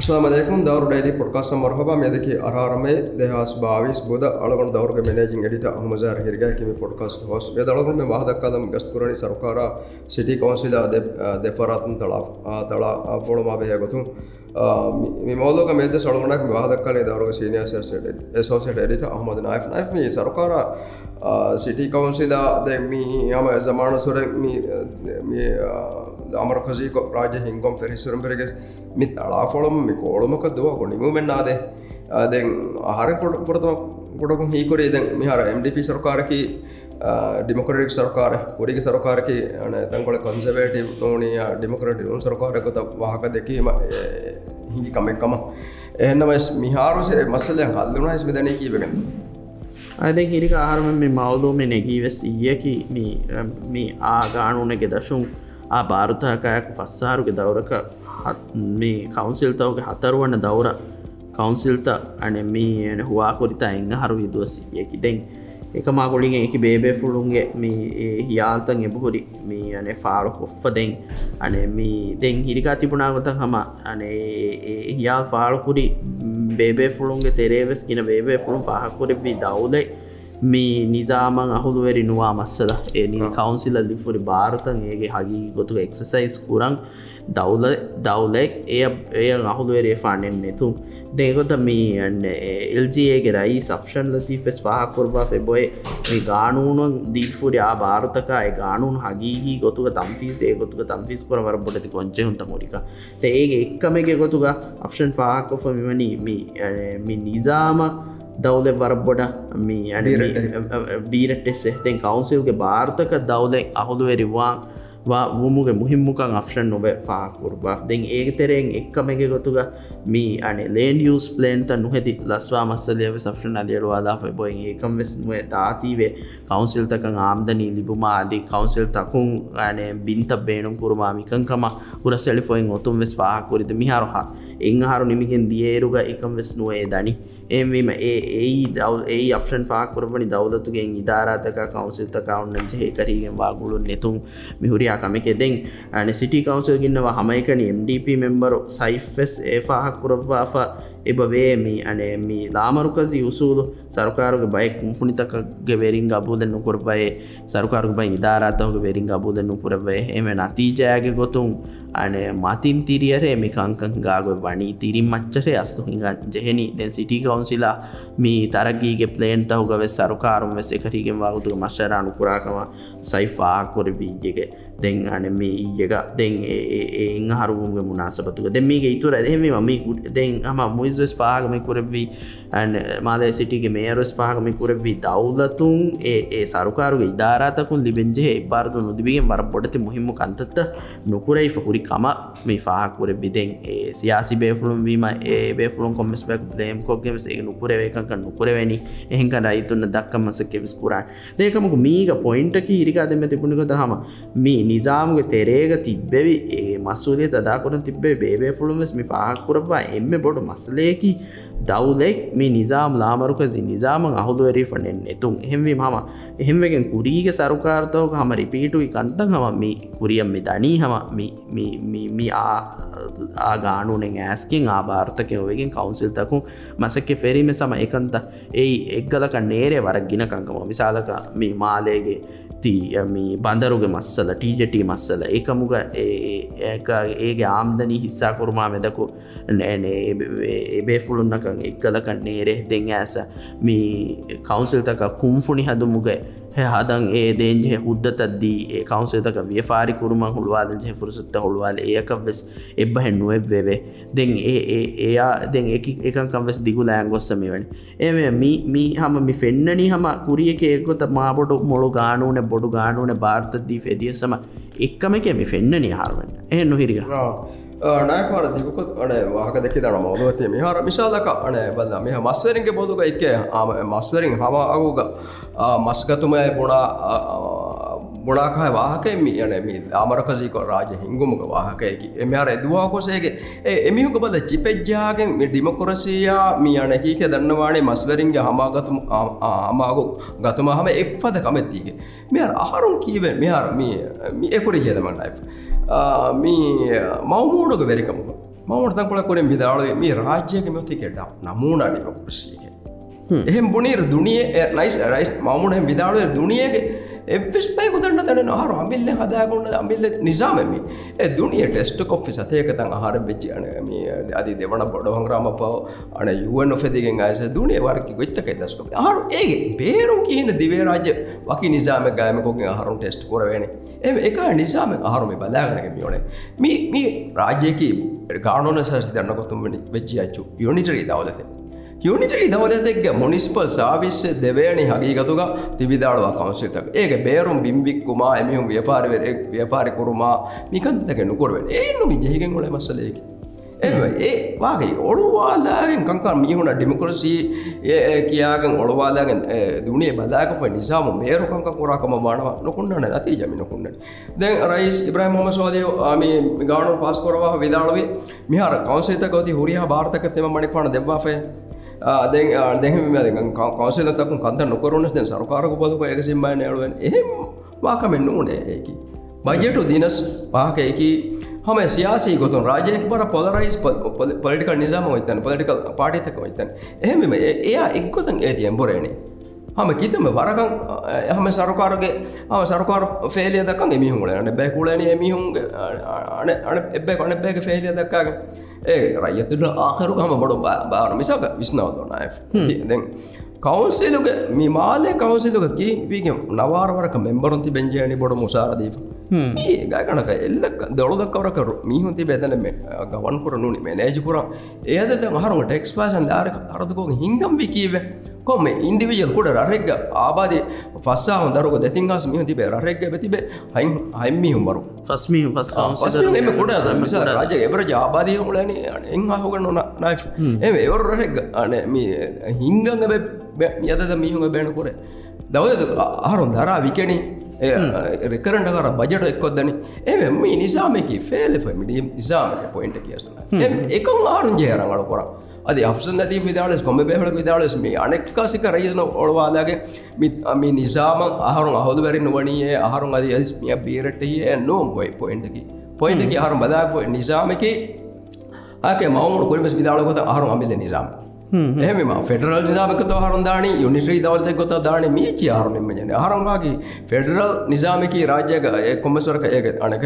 ಅಸ್ಲಾಮಲೈಕುಂ ದೌರ್ daily ಪೊಡ್ಕಾಸ್ಟ್ Marhaba ಮೇದಕಿ ಅರಾರಮೆ ದೇಹಾಸ್ ಬಾವಿಸ್ ಬುದ ಅಳಗೊಂಡು ದೌರ್ಗೆ managing editor ಅಹಮಜಾರ್ ಹಿರ್ಗಾ ಕಿಮಿ ಪೊಡ್ಕಾಸ್ಟ್ host ಮೇದ ಅಳಗೊಂಡು ಮೆ ವಾಹದಕ್ಕಾದಂ ಗಸ್ತುರಣಿ ಸರ್ಕಾರ city council ದೆ ದೆಫರಾತನ್ ತಳ ತಳ ಮೋಲೋಗ ಮೇದ ಸೊಳಗೊಂಡಾಗ ವಿವಾದಕ್ಕನೇ ದವರಗ senior associate editor Ahmed Naif Naif me ಸರ್ಕಾರ ಸಿಟಿ ಕೌನ್ಸಿಲ ದೆ ಮೀ ಆಮ ಜಮಾನ ಸುರ ಮೀ ಮೀ ಅಮರ ಖಜಿ ರಾಜ್ಯ ಹಿಂಗೊಂ ಫೆರಿ ಸುರಂಪರಿಗೆ ಮಿ ತಳಾಫೊಳಂ ಮಿ ಕೋಳುಮಕ ದುವ ಕೊಣಿಮು ಮೆನ್ನಾದೆ ದೆನ್ ಆಹಾರ ಕೊಡ ಕೊಡತು ಕೊಡಕು ಹೀಕೊರಿ ದೆನ್ ಮಿಹಾರ ಎಂ ಡಿ ಪಿ ಸರ್ಕಾರಕ್ಕೆ ಡಿಮೊಕ್ರೆಟಿಕ್ ಸರ್ಕಾರ ಕೊರಿಗೆ ಸರ್ಕಾರಕ್ಕೆ ತಂಗೊಳ ಕನ್ಸರ್ವೇಟಿವ್ ನೋಣಿ ಡಿಮೊಕ್ರೆಟಿಕ್ ಸರ್ಕಾರಕ್ಕೆ ವಾಹಕ ದೆಕೀಮ ಹಿಂಗಿ ಕಮೆಕ್ಕಮ එහෙන්නම මිහාරුසේ මස්සලය හල්දුනයිස් මෙදැන කීවගෙන අද හිරික ආහරම මේ මවදෝ මෙ නැගීවෙස් ඊයකි මේ ආගානුනක දශුම් ආ භාරතකයක් ෆස්සාරුක දවරක මේ කවුන්සිල්තවගේ හතරුවන්න දවර කවුන්සිල්ත අන මේ හවා කොරිතා එං හරු විදුවස් යකි දෙෙන් එක මාගොලින් එක බේබේ ෆුළුන්ගේ මේ හියාල්තන් එබහුරි. මේ අනේ ෆාරු කොෆ්ෆ දෙෙන්. අනේ මේ දෙෙන් හිරිකා තිබුණාගොත හම අනේ හියාල් ෆාරුකුරි බේබේ ෆුළුන්ගේ තෙරේවෙස් කියන බේබේ ෆුළුම් පහකුරබි දවුදයි මේ නිසාමන් අහුදුවැරි නවා මස්සල. ඒ කවන්සිල ලිපුරි භාරතන් ඒගේ හගී ගොතු එක්සසයිස් කුරන් දවුල දවුලෙක් එය එය අහුදුවරේ ෆානෙන් නෙතුම් දෙකොත මීන්න එල්ජගේ රයි සක්ෂන් ලති ෆෙස් පහකොරබා ෆෙබොය මේ ගානුනුවන් දීපුරි ආ භාරතකය ගානුන් හගී ගොතුක තම්ෆිසේ ගොතුක තම්ෆිස් කොර වර බොඩති කොංච හුන්ට මොරික ඒගේ එක්කමගේ ගොතුක අපෂන් පාහකොෆ මෙවනි නිසාම දවුලෙ වරබොඩ මේ අඩ බීරටෙස්සේ තෙන් කවන්සිල්ගේ භාර්තක දවුලෙක් අහුදුවරිවාන් වමුගේ මුහිම්මුකන් අපෂන් නොබ පාකුරබා දෙන් ඒක තෙරෙන් එක්කමගේ ගොතුග මී අනේ ලේන් යස් පලේන්ට නොහෙති ලස්වා මස්සලයව සෆ්ෂන් අදේරවාදා බොයි ඒකම් වෙස්නුව තාතිවේ කවන්සිල්තක ආම්දනී ලිබුමා අදී කවන්සිල් තකුන් අනේ බින්ත බේනුම් කුරමාමිකංකම උරසෙලිෆොයින් ඔතුම් වෙස් පාකුරිද මිහාරහා. එංහාරු නිමිගෙන් දියේරුග එකම් වෙස් නුවේ දනි. එවීම ඒ ඒ දව ඒ අපෂන් පාකරපනි දවලතුගෙන් ඉදාරාතක කවන්සිල්ත කවුන්න ජයකරීගෙන් වාගුලු නෙතුම් මිහුරයා කමකෙදෙන් අන සිටි කවන්සල් ගන්නවා හමයිකන MDP මෙම්බරු සයිෆෙස් ඒෆාහක් පුරවාාා එබවේමි අනේමි ලාමරුකසි උසූදු සරකාරුග බයික් මුෆුනිතකගේ වෙරින් අබූදෙන් නුකුරබයේ සරකාරුග බයි ඉදාරාතවග වෙරින් අබූදෙන් නුපුරබේ එම නතිජයගේ ගොතුන් අනේ මතින් තිරියරේ මිකංකන් ගාග වනී තිරින් මච්චරේ අස්තු හිඟ ජෙහෙනි. දැන් සිටි කවන්සිලා මී තරගීගේ ප්ලේන් තහුගව සරුකාරුම් වෙස එකරීගෙන් වාගුතුක මශ්ශරාණු පුරාකම සයිෆා කොරබීජගේ දෙන් අන මේ ඊයක දෙන් ඒ හරුගේ මුණනාසපතුක දෙ මේක ඉතුර දෙම ම දෙන් හම මුයිස්ස් පාගම කරබී මාද සිටිගේ මේරස් පාගම කරබී දවලතුන් ඒ සරුකාරුගේ ඉදාරාතකුන් ලිබෙන්ජේ එපාරතු නොදිබිගෙන් වර පොඩති මුහිම කන්තත්ත නොකුරයි හුරි කම මේ පාහකුර බිදෙන් ඒ සියාසි බේෆුළුම් වීම ඒ බේෆුළුම් කොමස් බක් ලේම් කොක්ගෙම ඒ නුකුරවේකක නුකුරවැනි. එහෙක රයිතුන්න දක්කමසක විස්කුරන් දේකමක මීග පොයින්ටක ඉරිකා දෙම තිබුණිකොද හම මේ නිසාමුගේ තෙරේග තිබ්බෙවි. ඒ මස්සූදේ තදාකොට තිබේ බේබේ ෆුළුමස් මේ පාහකුරවා එම බොඩ මසලයකි දවුලෙක් මේ නිසාම් ලාමරුකසි නිසාමන් අහුදුවරී ෆනෙන් එතුන් එහෙමවී මම එහෙමගෙන් කුරීග සරුකාර්තවක හම රිපීටුයි කන්තන් හම මේ කුරියම් මේ දනී හම ආගානුනෙන් ඇස්කින් ආභාර්තකයවගෙන් කවුන්සිල්තකු මසක ෆෙරීම සම එකන්ත ඒ එක්ගලක නේරේ වරක් ගිනකංකම විසාලක මේ මාලේගේ මේ බඳරුග මස්සල ටීජටී මස්සල. ඒකමුග ඒගේ ආම්දනී හිස්සා කුරුමා මෙදකු නෑනේ එබේෆුළුන්නකං එක්කලකන් නේරෙ දෙං ඇස. මේ කවුන්සිල්තක කුම්ෆුනි හදුමුගේ හදන් ඒ දේජෙ හුද්දතද්දී ඒ කවන්සේතක ව්‍යපාරි කුරුම හුළුවාද ජෙ පුරසුත්ත හුළුවාද ඒකක් වෙස් එබ්බ හෙන්නුවෙබ් වෙවේ දෙන් ඒ ඒයා දෙන් එකකම් වෙස් දිගු ලෑන් ගොස්සම වනි ඒ මී හම මි ෆෙන්න්නනි හම කුරියක ඒකොත මාබොඩු මොළු ගානුවන බොඩු ගානුවන භාර්තදී ෆෙදිය සම එක්කම එක මි ෆෙන්න්නනි හාරවන්න එහ නායකාරතිකොත් අන වාහකදක දන මෝදුවතේ මෙහාර මිශාලක අන බල මෙහ මස්වරින්ගේ බෝදුක එක මස්වරින් හවා අගුග මස්ගතුමය බොඩා ಮಸ್ಗತುಮ ಬುಣ ಬುಣಾಕಾಯ ವಾಹಕೆ ಮಿ ಅಣೆ ಮಿ ಅಮರಕಜಿಕ ರಾಜ ಹಿಂಗುಮುಗ ವಾಹಕಯಕಿ ಎಮ್ಯಾರ ಎದುವಾ ಕೊಸೆಗೆ ಎ ಎಮಿಹುಗ ಬದ ಚಿಪೆಜ್ಜಾಗೆ ಮಿ ಡಿಮೊಕ್ರಸಿಯಾ ಮಿ ಅಣೆ ಕೀಕೆ ದನ್ನವಾಣಿ ಮಸ್ವರಿಂಗೆ ಹಮಾಗತು ಹಮಾಗು ಗತುಮ ಹಮ ಎಫ್ಫದ ಕಮೆತ್ತಿಗೆ ಮಿಹಾರ ಆಹಾರಂ ಕೀವೆ ಮಿಹಾರ ಮಿ ಮಿ ಎಕುರಿ ಜೇದ ಮಂಡಾಯ್ಫ್ ಮೀ ಮೌಮೂಡುಗ ವೆರಿಕಮುಗ මවට තංකොල කොරින් විදාලුවේ මේ රාජ්‍යයක මෙොතිකට නමුණ ඩිමොක්‍රසියක එහෙම බුණීර දුනිය නයිස් රයිස් මමුණ විදාලුව දුනියගේ එස් පයකුදන්න තැන හර අමිල්ල හදාගන්න අමිල්ල නිසාමම. දුනිය ටෙස්ට කොෆි සතයකතන් අහර වෙච්චියන අධි දෙවන බොඩ හංග්‍රාම පව අන යුවන් ඔෆෙදිගෙන් අයස දුනේ වරකි ගොච්චක දස්ක හර ඒගේ බේරුම් කියන දිවේරාජ්‍ය වකි නිසාම ගෑමකොකින් අහරුන් ටෙස්ට් කොරවෙන. එ එක නිසාම අහරුම බලාගනක මියෝනේ මේ රාජ්‍යයකි ගානෝන සරසි දන්නකොතුම වෙච්චි අච්චු යොනිටරී දවලතේ ಯೂನಿಟರಿ ದವರತೆಗೆ ಮುನಿಸಿಪಲ್ ಸರ್ವಿಸ್ ದೆವೇಣಿ ಹಗೀಗತುಗ ತಿವಿದಾಳುವ ಕೌನ್ಸಿತಗ ಏಗೆ ಬೇರುಂ ಬಿಂಬಿಕ್ಕುಮ ಎಮಿಹುಂ ವ್ಯಾಪಾರವೇರೆ ವ್ಯಾಪಾರಿ ಕುರುಮ ನಿಕಂತಗೆ ನುಕುರುವೆ ಏನು ಮಿ ಜಹಿಗೆ ಗುಳೆ ಮಸಲೆ ಏಗೆ ಏ ವಾಗಿ ಒಳುವಾದಾಗೆ ಕಂಕರ್ ಮೀಹುಣ ಡೆಮೋಕ್ರಸಿ ಕಿಯಾಗೆ ಒಳುವಾದಾಗೆ ದುಣಿಯ ಬದಾಗಫ ನಿಜಾಮ ಮೇರು ಕಂಕ ಕುರಾಕಮ ಮಾಡವ ನುಕುಂಡಣೆ ಅತಿ ಜಮಿ ನುಕುಂಡಣೆ ದೆನ್ ರೈಸ್ ಇಬ್ರಾಹಿಂ ಮೊಹಮ್ಮದ್ ಸೋದಿ ಆಮಿ ಗಾಣು ಪಾಸ್ ಕೊರವ ವಿದಾಳವಿ ಮಿಹಾರ ಕೌನ್ಸಿತಗ ಗೌತಿ ಹುರಿಯ ಭಾರತಕ್ಕೆ ತೆಮ ಮಣಿಪಾಣ ದೆವ್ವಾಫೆ මනිපාන දෙබ්වාෆය දෙ කවසලතක කන්ත නොකරුණස් දැන් සරකාරක පොදක එක සිම්බයි නෑළුවෙන් එහෙම වාකමෙන් නූනේ ඒකි. බජටු දිනස් පාහකයකි හම සියාසී ගොතුන් රාජයක පර පොලරයිස් පොලිටිකල් නිසාම ඔයිතන් පොලිටිකල් පාටිතක ඔයිතන් එහෙම එයා එක්කොතන් ඒති එම්බොරේනේ හම කිතම වරකං හම සරකාරගේ හම සරකාර ෆේලිය දක්කන් එමිහුල අන බැකුලන එමිහුන්ගේ අන එබ්බැ කොන බැක ෆේලිය දක්කාගේ ඒ රයිතුට ආකරු හම බොඩ බාර මිසක විස්නවදනය දැන් කවන්සිලුග මේ මාලය කවන්සිලුග කීපීගේ නවාරවරක මෙම්බරුන්ති බෙන්ජයනි බොඩ මුසාරදීප ඒ ගාගනක එල්ලක් දොළදක්කවරකරු මීහුන්ති බැදන ගවන්කුර නුනි මේනේජපුර ඒද හරුම ටෙක්ස් පාසන් දාර අරදුකෝ හිංගම් විකීව කොම ඉන්දිවිජල් කුඩ රෙක්ග ආබාද ෆස්සා දරුක දෙතිංගස් මිහ තිබේ රෙක්ග තිබේ හයින් හයිම්මිහුම් බරු ෆස්මී පස් එම කුඩ මිස රජ එවර ජාබාදය හුලන එං හහුගන්න නයි එම එවර රෙක් අන හිංගංග යදද මිහුම බැනකුර දවද අහරුන් දරා විකෙනේ රෙකරට කර බජට එක්කොදන එම මේ නිසාමකි ෆේල ෆමිඩිය නිසාමක පොයින්ට කියස්න එකන් ආරුන් ජයරංගල කොර අද අෆසන් ඇති විදාලස් කොම බෙහල විදාලස් මේ අනෙක්කාසික රයන ඔළවාදාගේ මේ නිසාම අහරුන් අහොද වැරි නොවනයේ අහරුන් අද ස්මිය බීරටයේ නෝම් පොයි පොයින්ටකි පොයින්ටකි අහරුම් බදාප නිසාමක ආක මවුණු කොරිමස් විදාලකොත අහරුම් අමිල නිසාම එහම ෆෙඩරල් නිසාමක හරුදාන යුනිට්‍රී දවලත ගොත දාන මේචි ආරුණෙම ජන හරම්වාගේ ෆෙඩරල් නිසාමක රාජ්‍යක ඒ කොමස්වරක ඒක අනක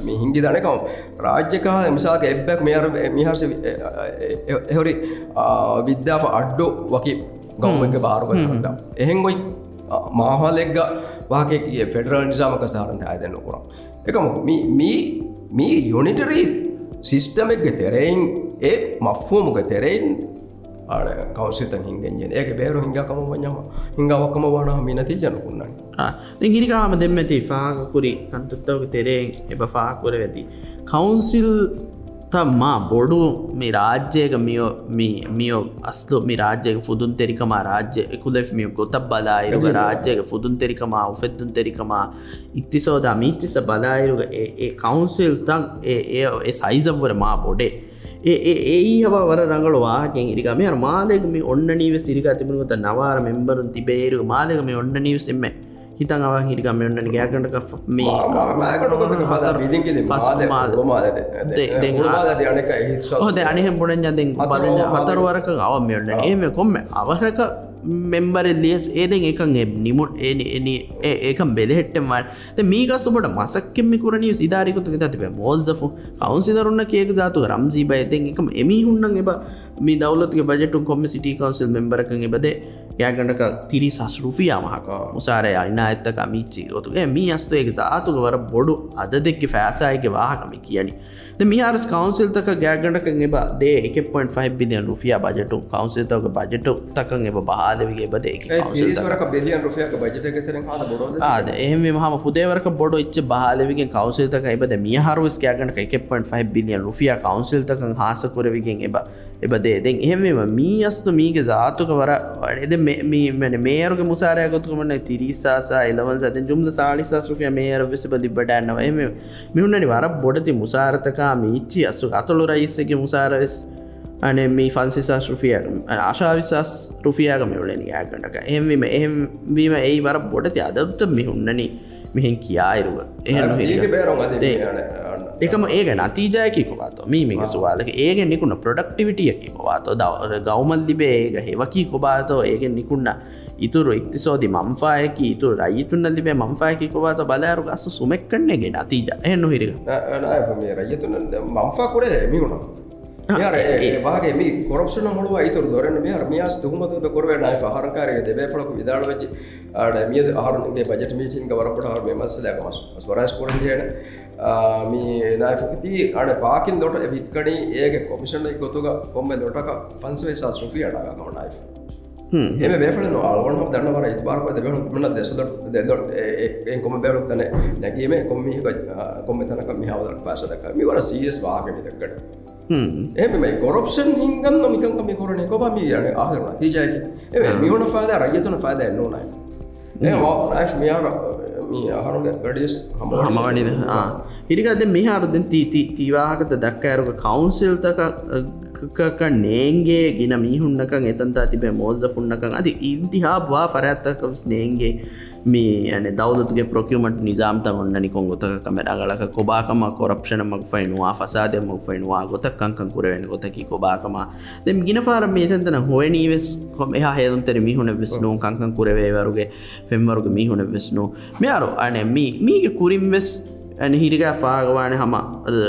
මේ හිංගි දනකම් රාජ්‍යකා මිසාක එබ්බැක් මෙර මිහස එහොරි විද්‍යාව අඩ්ඩෝ වකි ගෞමක භාරක හරද එහෙන් ගොයි මාහලෙක්ග වාකය කිය ෆෙඩරල් නිසාමක සාරන්ට අයදන්න කරම් එකම මේ යොනිටරී සිිස්ටමෙක්ග තෙරෙයින් ඒ මෆ්ෆූමුග තෙරෙයින්? ආඩ කවසිත හිගෙන්ජන ඒක බේරු හිංගකම වඥම හිංගවක්කම වනා මිනති ජනකුන්නන් හිරිකාම දෙමැති ෆාකුරි කන්තුත්තවක තෙරෙන් එබ ෆාකුර වෙති. කවුන්සිල් තමා බොඩු මේ රාජ්‍යයක මියෝ මියෝ අස්ලු මේ රාජ්‍යක ෆුදුන් තෙරිකමා රාජ්‍ය එකුලෙ මිය ගොතක් බලායිරුග රාජ්‍යක ෆුදුන් තෙරිකමා උෆෙත්තුන් තෙරිකමා ඉක්තිසෝද මීතිස බලායිරුග ඒ කවුන්සිල් තන් ඒ සයිසවර මා බොඩේ ඒ හව වර රඟල වාහකෙන් ඉරිකම මාදක මේ ඔන්න නීව සිරික තිබුණුවත නවාර මෙම්බරුන් තිබේරු මාදක මේ ඔන්න නීව එෙම හිතන් අව හිරිකම ඔන්නන ගෑකටක මේ හොද අනහෙම පුඩන් ජදෙන් පද හතරවරක අවම ඔන්න ඒම කොම්ම? අවහරක මෙම්බර ලියස් ඒදෙන් එකන් නිමුට ඒකම් බෙදෙහෙට්ටමල් මේකස්තුට මසක්කෙම කරන සිදාරකුතු තිබ මෝස්සෆු කවන්සිදරුන්න කියක ධාතු රම්සී බයතෙන් එකම එමි හුන්නන් එබ මේ දවලත්ගේ බජටු කොම සිටි කවන්සිල් මෙම්බරකන් එබදේ යාගටක තිරි සස්රුෆියා මහක මුසාරය අන්න ඇත්තක මිච්චි. ඔතුගේ මේ අස්තයක සාතුක වර බොඩු අද දෙක්ක ෆෑසායක වාහකමි කියනි මිහාරස් කවන්සිල්තක ගෑගටක එබ දේ 1.5 බිලියන් රුෆිය බජටු කවන්සිල්තක බජටු තකන් එබ බාදවගේ බද ආද එහම හම පුදේවරක බොඩ ච්ච බාලවිගෙන් කවන්සිල්තක එබද මියහරුස් කෑගට 1.5 බිලියන් රුෆිය කවන්සිල්තකන් හාසකුරවිගෙන් එබ එබදේ දෙන් එහෙම මී අස්තු මීග ජාතුක වර වඩෙද මන මේරුග මුසාරයකොතුකමන තිරිසාසා එලවන් සත ජුම්ල සාලිසාසුකය මේර වෙස බදිබටන්නව එම මිහුන්නනි වර බොඩති මුසාරතකා මීච්චි අස්සු අතුළු රයිස්සගේ මුසාරවෙස් අන මේ ෆන්සිසා ෘෆිය ආශාවිශස් රුෆියග මෙවලෙන යාගටක එහමීම එහෙම වීම ඒ වර බොඩති. අදත්ත මිහුන්නනි මෙහෙන් කියායිරුව එහ එකම ඒක නතිජයකි කොබාත මීමික සුවාලක ඒගෙන් නිකුණ ප්‍රඩක්ටිවිටියකි කොබාතෝ දව ගෞමල්ලිබේ ඒක හෙවකී කොබාතෝ ඒගෙන් නිකුන්න ඉතුරු ඉක්තිසෝදි මම්පායකි ඉතුර රයිතුන්න ලිබේ මම්පායකි කොබාත බලයාරු අස සුමෙක්කන්නේගේ නතිජ එහන්නු හිරික මේ රජතුන මම්ෆා කොරේ මිුණා යාගේ මේ කොරප්ෂන හොළුව ඉතුර දොරන්න මේ මියස් තුහමතුද කොරවේ නයි හරකාරය දෙබේෆලක විදාල වෙච අඩ මිය හරුන්ගේ බජට මීචින් වරපට හර මස් දැක මස් වරස් කොරජයන මේ නයිෆකති අඩ පාකින් දොට වික්කඩි ඒක කොමිෂණ ගොතුක කොම්ම දොටක පන්සේ සා සුෆිය අඩගම නයි එම බේල අල්ගොන දන්නවර ඉතිබාරප දෙන දෙසදොට දෙදොට ඒ කොම බැලුත්තන නැගීම කොම්මිහ කොම තනක මිහවදක් පාසදක මිවර සීස් වාගමි දක්කට එම කොරප්ෂන් හිංගන්න මිකන්කම කොරන කොබ මී යන ආහරන තිජයකි එ මියුණ ාද රයතුන ාද එන්නනයි ඒ මියාර අහරු ගඩිස් හමවනිද හිරිකද මෙහාරුදෙන් තීති තීවාහකත දක්ක ඇරුක කවුන්සිල්තක නේන්ගේ ගෙන මීහුන්නකන් එතන්තා තිබේ මෝල්ද ෆුන්නකන් අති ඉන්තිහා වා ෆරඇත්තක නේන්ගේ මේ ඇන දෞදතුගේ ප්‍රොකියමට නිසාම්ත ඔන්නනි කොංගොතක කමරගලක කොබාකම කොරප්ෂණ මක් ෆයිනවා ෆසාදය මක් ෆයිනවා ගොතක්කංකන් කරවෙන ගොතකි කොබාකම. දෙම ගින පාර මේතන්තන හොයනීවෙස් කොම එහ හේතුන්තර මිහුණ වෙස්නු කංකන් කරවේවරුගේ පෙම්වරුග මිහුණ වෙස්නු මෙයාරු අන මීගේ කුරින් වෙස් ඇනිහිරික පාගවාන හම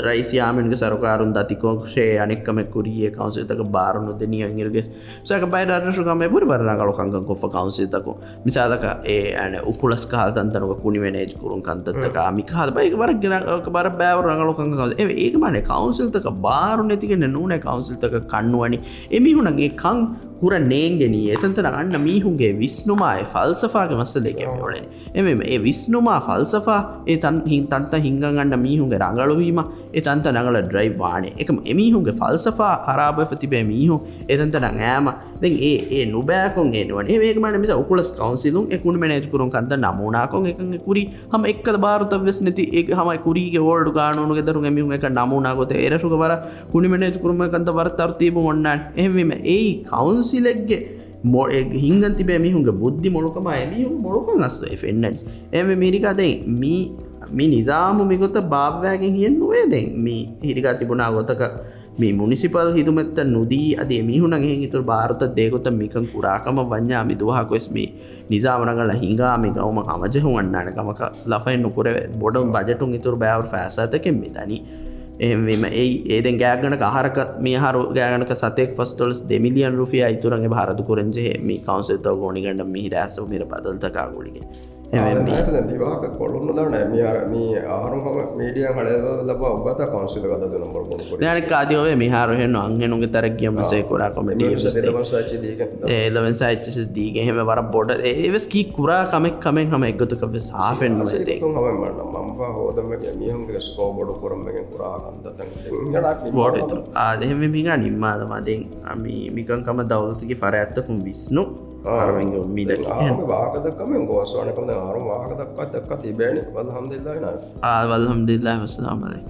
රයිසියාමෙන්ග සරකාරුන් දතිකෝක්ෂේ අනෙක්කම කුරිය කවන්සිතක බාරනු දෙනියන්ගරගේ සක පයිරශුකම පුරි බරනගල කංග කොෆ කවන්සිතකු මිසාදක ඒ ඇන උකුලස් කාතන්තනක කුණි වෙනේජ් kuruන් කන්තක මිකාද බයික බර ගෙනක බර බෑව රඟල කංග ඒක මනේ කවන්සිල්තක බාරු නැතිගෙන නූන කවන්සිල්තක කන්නුවනි එමිහුණගේ කං හුර නේගෙනී. එතන්තන අන්න මීහුන්ගේ විස්්නුමාය ෆල්සෆාග මස්ස දෙකම ොලෙන එම ඒ විස්්නුමා ෆල්සෆා ඒ තන් හින් තන්ත හිංගන්න මීහුන්ගේ රඟලවීම එතන්ත නඟල ඩ්‍රයි් වානේ එකම එමිහුන්ගේ ෆල්සෆා හරාභ තිබේ මීහු එතන්තන ෑම දෙ ඒ ඒ නුබෑකොන් ඒනුවන් ඒේකමට මිස උකුලස් කවන්සිලුම් එකුණ මනජකුරුන් කන්ත නමුණනාකොන් එක කුරි. හම එක් බාරත වෙස් නති ඒ හම කුරගේ ෝඩ ගානුන ෙදරු මිහුම එක නමුණනාකොත එරසුක බර කුණි මනජකුරුම කන්ත වරතර්තිීම ඔන්නන් එහම ඒ කවන්සිලෙක්ගේ මො හිංගන් තිබේ මිහුන්ගේ බුද්ධි මොලොකම මිහු මොලොකන් අස්ස එෙන්න්නට එම මිරිකාදයි මී මේ නිසාම මිගොත භාව්‍යෑගෙන් හියෙන් නොවේ දෙෙන් මේ හිරිකා තිබුණා ගොතක මේ මුනිසිපල් හිදුමත්ත නොදී අද මිහුණ හිතුර භාරත දේගොත මිකන් කුරාකම වඥා මිදුවහකොස්මි නිසාමනගල හිංගාමි ගවම කමජහු වන්නනකමක ලෆයි නොකර බොඩම් බජටුන් ඉතුර බෑවර් ෆෑසතකෙන් මෙතනි එම ඒ ඒදෙන් ගෑගනක අහරක මිහරු ගෑගනක සතෙක් ෆස්ටොල්ස් දෙමිලියන් රුෆිය ඉතුරගේ භාරතු කරෙන්ජේ මේ කවන්සෙතව ගෝනිගන්න මිහිරෑස මිර පදල්තකාගුලිගේ විවාක කොළුන්න දන්න මේ අර මේ ආහරුම මීඩිය හල ලබ ඔබත කවන්සිල ගත නො යන කාදයෝවේ මිහාරහෙන අංගෙනුගේ තරක්ගිය මසේ කොරා කොමට ඒලවෙන් සයිචස දීග හෙම වර බොඩ ඒවස් කී කුරා කමෙක් කමෙන් හම එකතුක සාෆෙන් මම්වා හෝදම මියහුගේ ස්කෝ බොඩ කොරමගෙන් කුරා කන්ත ආදහෙම මිග නිම්මාද මදෙන් අමි මිකන්කම දවලතුගේ පර ඇත්තකුම් විස්නු උම්මීද වාගදක්කම ගෝස්වානකම ආරු වාගදක්කත් දක්ක තිබේන වල් හම්දෙල්ලා ආවල් හම්දෙල්ලා වසනාමලයි